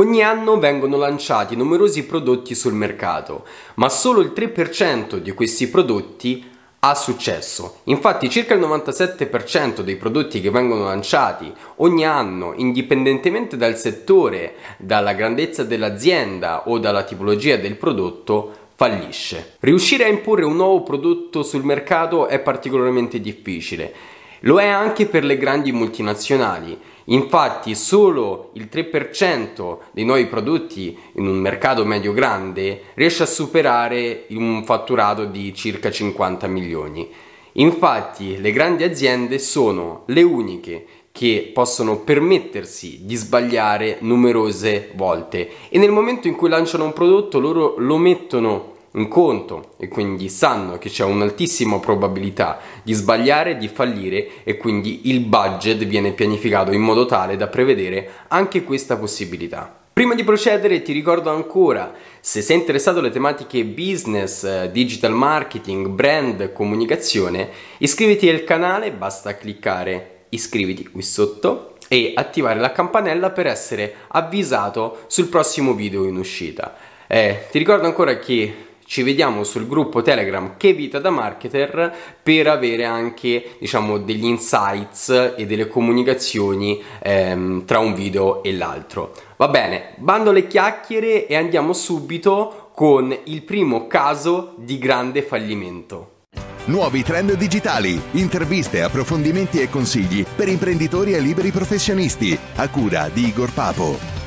Ogni anno vengono lanciati numerosi prodotti sul mercato, ma solo il 3% di questi prodotti ha successo. Infatti circa il 97% dei prodotti che vengono lanciati ogni anno, indipendentemente dal settore, dalla grandezza dell'azienda o dalla tipologia del prodotto, fallisce. Riuscire a imporre un nuovo prodotto sul mercato è particolarmente difficile. Lo è anche per le grandi multinazionali Infatti solo il 3% dei nuovi prodotti in un mercato medio-grande riesce a superare un fatturato di circa 50 milioni. Infatti le grandi aziende sono le uniche che possono permettersi di sbagliare numerose volte e nel momento in cui lanciano un prodotto loro lo mettono in conto e quindi sanno che c'è un'altissima probabilità di sbagliare, di fallire e quindi il budget viene pianificato in modo tale da prevedere anche questa possibilità. Prima di procedere ti ricordo ancora, se sei interessato alle tematiche business, eh, digital marketing, brand, comunicazione, iscriviti al canale, basta cliccare iscriviti qui sotto e attivare la campanella per essere avvisato sul prossimo video in uscita. Eh, ti ricordo ancora che ci vediamo sul gruppo Telegram Che Vita da Marketer per avere anche diciamo degli insights e delle comunicazioni ehm, tra un video e l'altro. Va bene, bando le chiacchiere e andiamo subito con il primo caso di grande fallimento. Nuovi trend digitali, interviste, approfondimenti e consigli per imprenditori e liberi professionisti a cura di Igor Papo.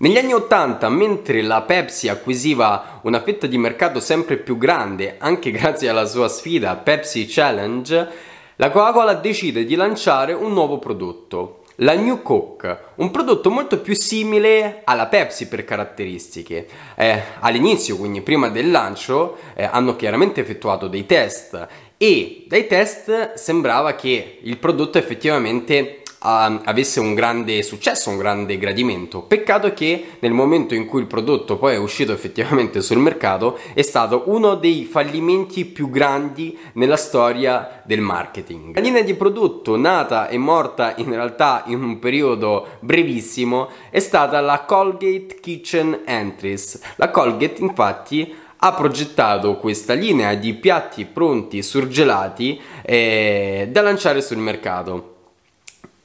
Negli anni 80, mentre la Pepsi acquisiva una fetta di mercato sempre più grande, anche grazie alla sua sfida Pepsi Challenge, la Coca-Cola decide di lanciare un nuovo prodotto, la New Coke, un prodotto molto più simile alla Pepsi per caratteristiche. Eh, all'inizio, quindi prima del lancio, eh, hanno chiaramente effettuato dei test e dai test sembrava che il prodotto effettivamente uh, avesse un grande successo, un grande gradimento. Peccato che nel momento in cui il prodotto poi è uscito effettivamente sul mercato è stato uno dei fallimenti più grandi nella storia del marketing. La linea di prodotto nata e morta in realtà in un periodo brevissimo è stata la Colgate Kitchen Entries. La Colgate infatti ha progettato questa linea di piatti pronti surgelati eh, da lanciare sul mercato.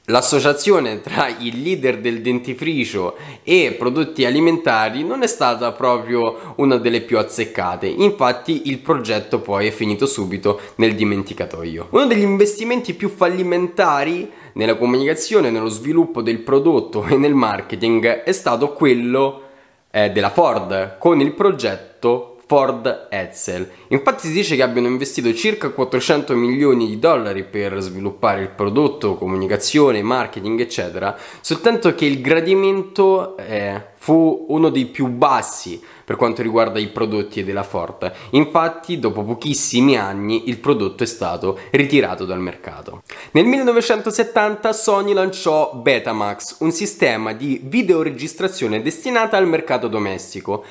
L'associazione tra il leader del dentifricio e prodotti alimentari non è stata proprio una delle più azzeccate, infatti il progetto poi è finito subito nel dimenticatoio. Uno degli investimenti più fallimentari nella comunicazione, nello sviluppo del prodotto e nel marketing è stato quello eh, della Ford con il progetto Ford Edsel. Infatti si dice che abbiano investito circa 400 milioni di dollari per sviluppare il prodotto, comunicazione, marketing, eccetera, soltanto che il gradimento eh, fu uno dei più bassi per quanto riguarda i prodotti della Ford. Infatti, dopo pochissimi anni, il prodotto è stato ritirato dal mercato. Nel 1970 Sony lanciò Betamax, un sistema di videoregistrazione destinata al mercato domestico.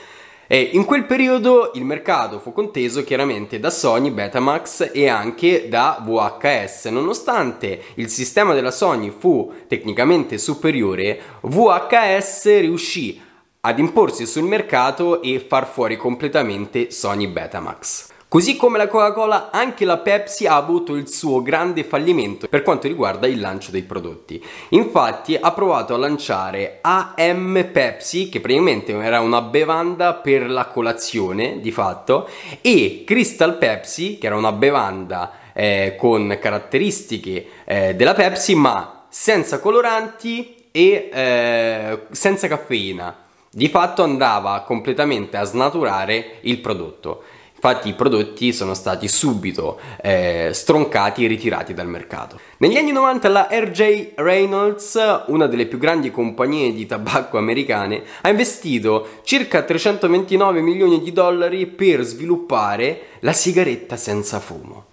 E in quel periodo il mercato fu conteso chiaramente da Sony, Betamax e anche da VHS. Nonostante il sistema della Sony fu tecnicamente superiore, VHS riuscì ad imporsi sul mercato e far fuori completamente Sony Betamax. Così come la Coca-Cola, anche la Pepsi ha avuto il suo grande fallimento per quanto riguarda il lancio dei prodotti. Infatti ha provato a lanciare AM Pepsi, che praticamente era una bevanda per la colazione di fatto, e Crystal Pepsi, che era una bevanda eh, con caratteristiche eh, della Pepsi, ma senza coloranti e eh, senza caffeina. Di fatto andava completamente a snaturare il prodotto. Infatti i prodotti sono stati subito eh, stroncati e ritirati dal mercato. Negli anni 90 la RJ Reynolds, una delle più grandi compagnie di tabacco americane, ha investito circa 329 milioni di dollari per sviluppare la sigaretta senza fumo.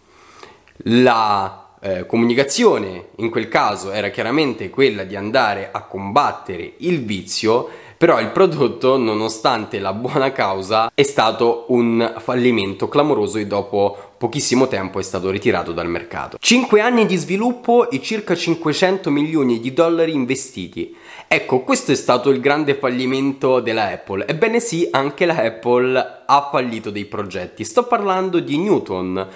La eh, comunicazione in quel caso era chiaramente quella di andare a combattere il vizio Però il prodotto, nonostante la buona causa, è stato un fallimento clamoroso e dopo pochissimo tempo è stato ritirato dal mercato. 5 anni di sviluppo e circa 500 milioni di dollari investiti. Ecco, questo è stato il grande fallimento della Apple. Ebbene sì, anche la Apple ha fallito dei progetti. Sto parlando di Newton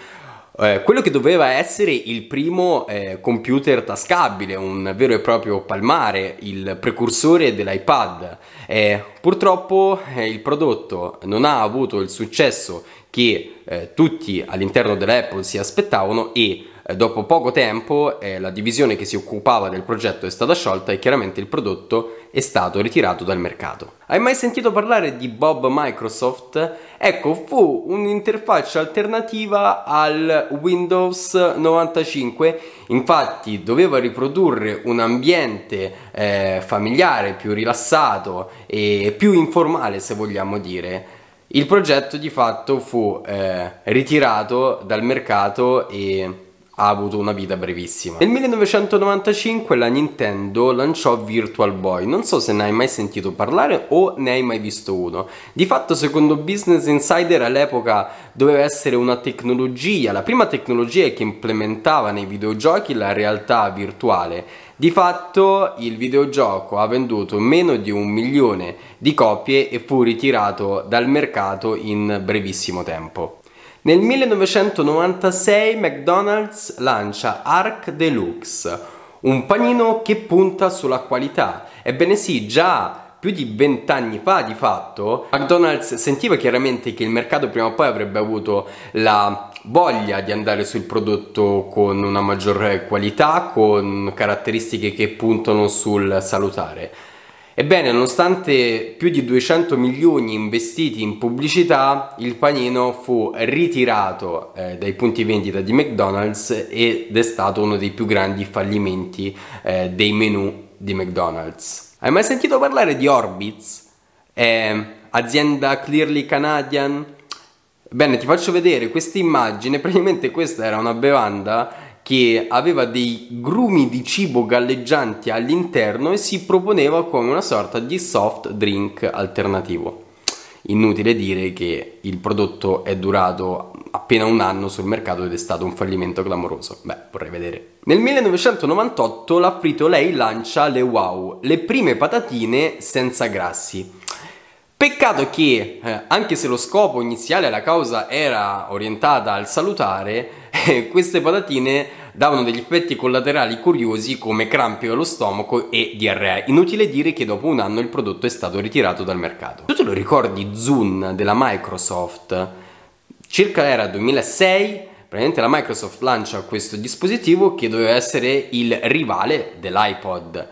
eh, quello che doveva essere il primo eh, computer tascabile, un vero e proprio palmare, il precursore dell'iPad. Eh, purtroppo eh, il prodotto non ha avuto il successo che eh, tutti all'interno dell'Apple si aspettavano e dopo poco tempo eh, la divisione che si occupava del progetto è stata sciolta e chiaramente il prodotto è stato ritirato dal mercato. Hai mai sentito parlare di Bob Microsoft? Ecco, fu un'interfaccia alternativa al Windows 95, infatti doveva riprodurre un ambiente eh, familiare più rilassato e più informale se vogliamo dire. Il progetto di fatto fu eh, ritirato dal mercato e ha avuto una vita brevissima. Nel 1995 la Nintendo lanciò Virtual Boy, non so se ne hai mai sentito parlare o ne hai mai visto uno. Di fatto secondo Business Insider all'epoca doveva essere una tecnologia, la prima tecnologia che implementava nei videogiochi la realtà virtuale. Di fatto il videogioco ha venduto meno di un milione di copie e fu ritirato dal mercato in brevissimo tempo. Nel 1996 McDonald's lancia Arc Deluxe, un panino che punta sulla qualità. Ebbene sì, già più di vent'anni fa di fatto McDonald's sentiva chiaramente che il mercato prima o poi avrebbe avuto la voglia di andare sul prodotto con una maggior qualità, con caratteristiche che puntano sul salutare. Ebbene, nonostante più di 200 milioni investiti in pubblicità, il panino fu ritirato eh, dai punti vendita di McDonald's ed è stato uno dei più grandi fallimenti eh, dei menu di McDonald's. Hai mai sentito parlare di Orbitz? Eh, azienda clearly Canadian? Bene, ti faccio vedere questa immagine, praticamente questa era una bevanda che aveva dei grumi di cibo galleggianti all'interno e si proponeva come una sorta di soft drink alternativo. Inutile dire che il prodotto è durato appena un anno sul mercato ed è stato un fallimento clamoroso. Beh, vorrei vedere. Nel 1998 la Frito-Lay lancia le Wow, le prime patatine senza grassi. Peccato che, eh, anche se lo scopo iniziale, la causa era orientata al salutare, queste patatine davano degli effetti collaterali curiosi come crampi allo stomaco e diarrea. Inutile dire che dopo un anno il prodotto è stato ritirato dal mercato. Tu te lo ricordi Zoom della Microsoft? Circa era 2006 praticamente la Microsoft lancia questo dispositivo che doveva essere il rivale dell'iPod.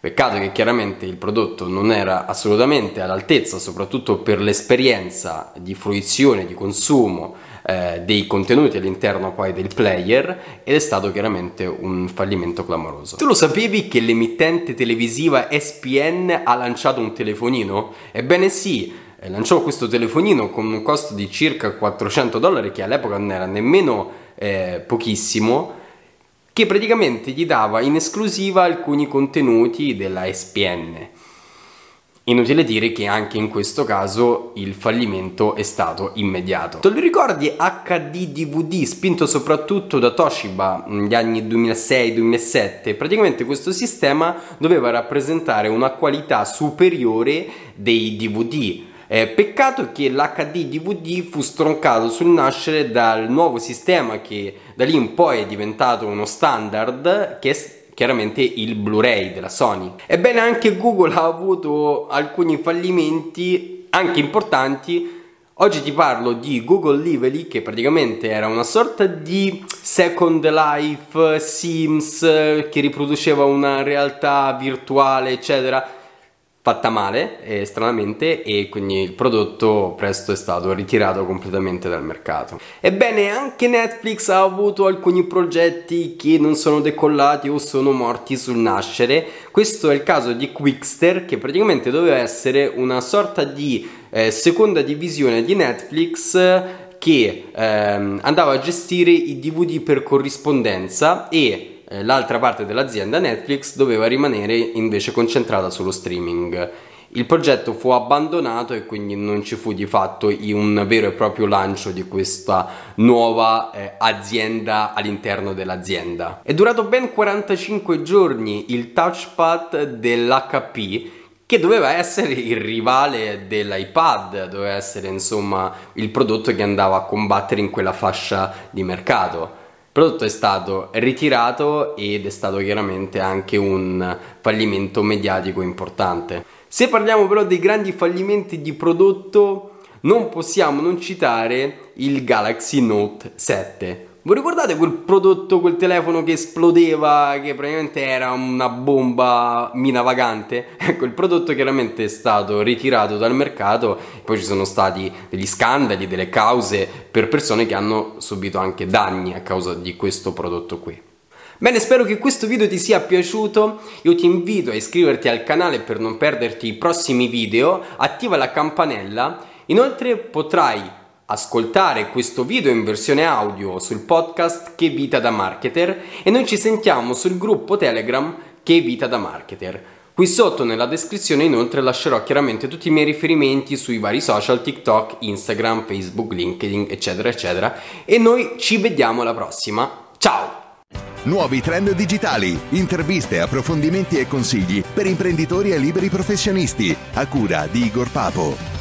Peccato che chiaramente il prodotto non era assolutamente all'altezza, soprattutto per l'esperienza di fruizione, di consumo eh, dei contenuti all'interno poi del player ed è stato chiaramente un fallimento clamoroso. Tu lo sapevi che l'emittente televisiva SPN ha lanciato un telefonino? Ebbene sì, eh, lanciò questo telefonino con un costo di circa 400 dollari che all'epoca non era nemmeno eh, pochissimo che praticamente gli dava in esclusiva alcuni contenuti della SPN. Inutile dire che anche in questo caso il fallimento è stato immediato. Te lo ricordi HD DVD spinto soprattutto da Toshiba negli anni 2006-2007? Praticamente questo sistema doveva rappresentare una qualità superiore dei DVD eh, peccato che l'HD DVD fu stroncato sul nascere dal nuovo sistema che da lì in poi è diventato uno standard che è chiaramente il Blu-ray della Sony. Ebbene anche Google ha avuto alcuni fallimenti anche importanti Oggi ti parlo di Google Lively che praticamente era una sorta di Second Life, Sims che riproduceva una realtà virtuale eccetera fatta male, eh, stranamente, e quindi il prodotto presto è stato ritirato completamente dal mercato. Ebbene, anche Netflix ha avuto alcuni progetti che non sono decollati o sono morti sul nascere. Questo è il caso di Quickster, che praticamente doveva essere una sorta di eh, seconda divisione di Netflix che ehm, andava a gestire i DVD per corrispondenza e eh, l'altra parte dell'azienda Netflix doveva rimanere invece concentrata sullo streaming. il progetto fu abbandonato e quindi non ci fu di fatto un vero e proprio lancio di questa nuova eh, azienda all'interno dell'azienda. È durato ben 45 giorni il touchpad dell'HP che doveva essere il rivale dell'iPad, doveva essere insomma il prodotto che andava a combattere in quella fascia di mercato. Prodotto è stato ritirato ed è stato chiaramente anche un fallimento mediatico importante. Se parliamo però dei grandi fallimenti di prodotto, non possiamo non citare il Galaxy Note 7 vi ricordate quel prodotto, quel telefono che esplodeva, che praticamente era una bomba mina vagante? Ecco, il prodotto chiaramente è stato ritirato dal mercato, poi ci sono stati degli scandali, delle cause per persone che hanno subito anche danni a causa di questo prodotto qui. Bene, spero che questo video ti sia piaciuto. Io ti invito a iscriverti al canale per non perderti i prossimi video, attiva la campanella. Inoltre potrai ascoltare questo video in versione audio sul podcast Che vita da marketer e noi ci sentiamo sul gruppo Telegram Che vita da marketer. Qui sotto nella descrizione inoltre lascerò chiaramente tutti i miei riferimenti sui vari social TikTok, Instagram, Facebook, LinkedIn, eccetera, eccetera. E noi ci vediamo alla prossima. Ciao! Nuovi trend digitali, interviste, approfondimenti e consigli per imprenditori e liberi professionisti. A cura di Igor Papo.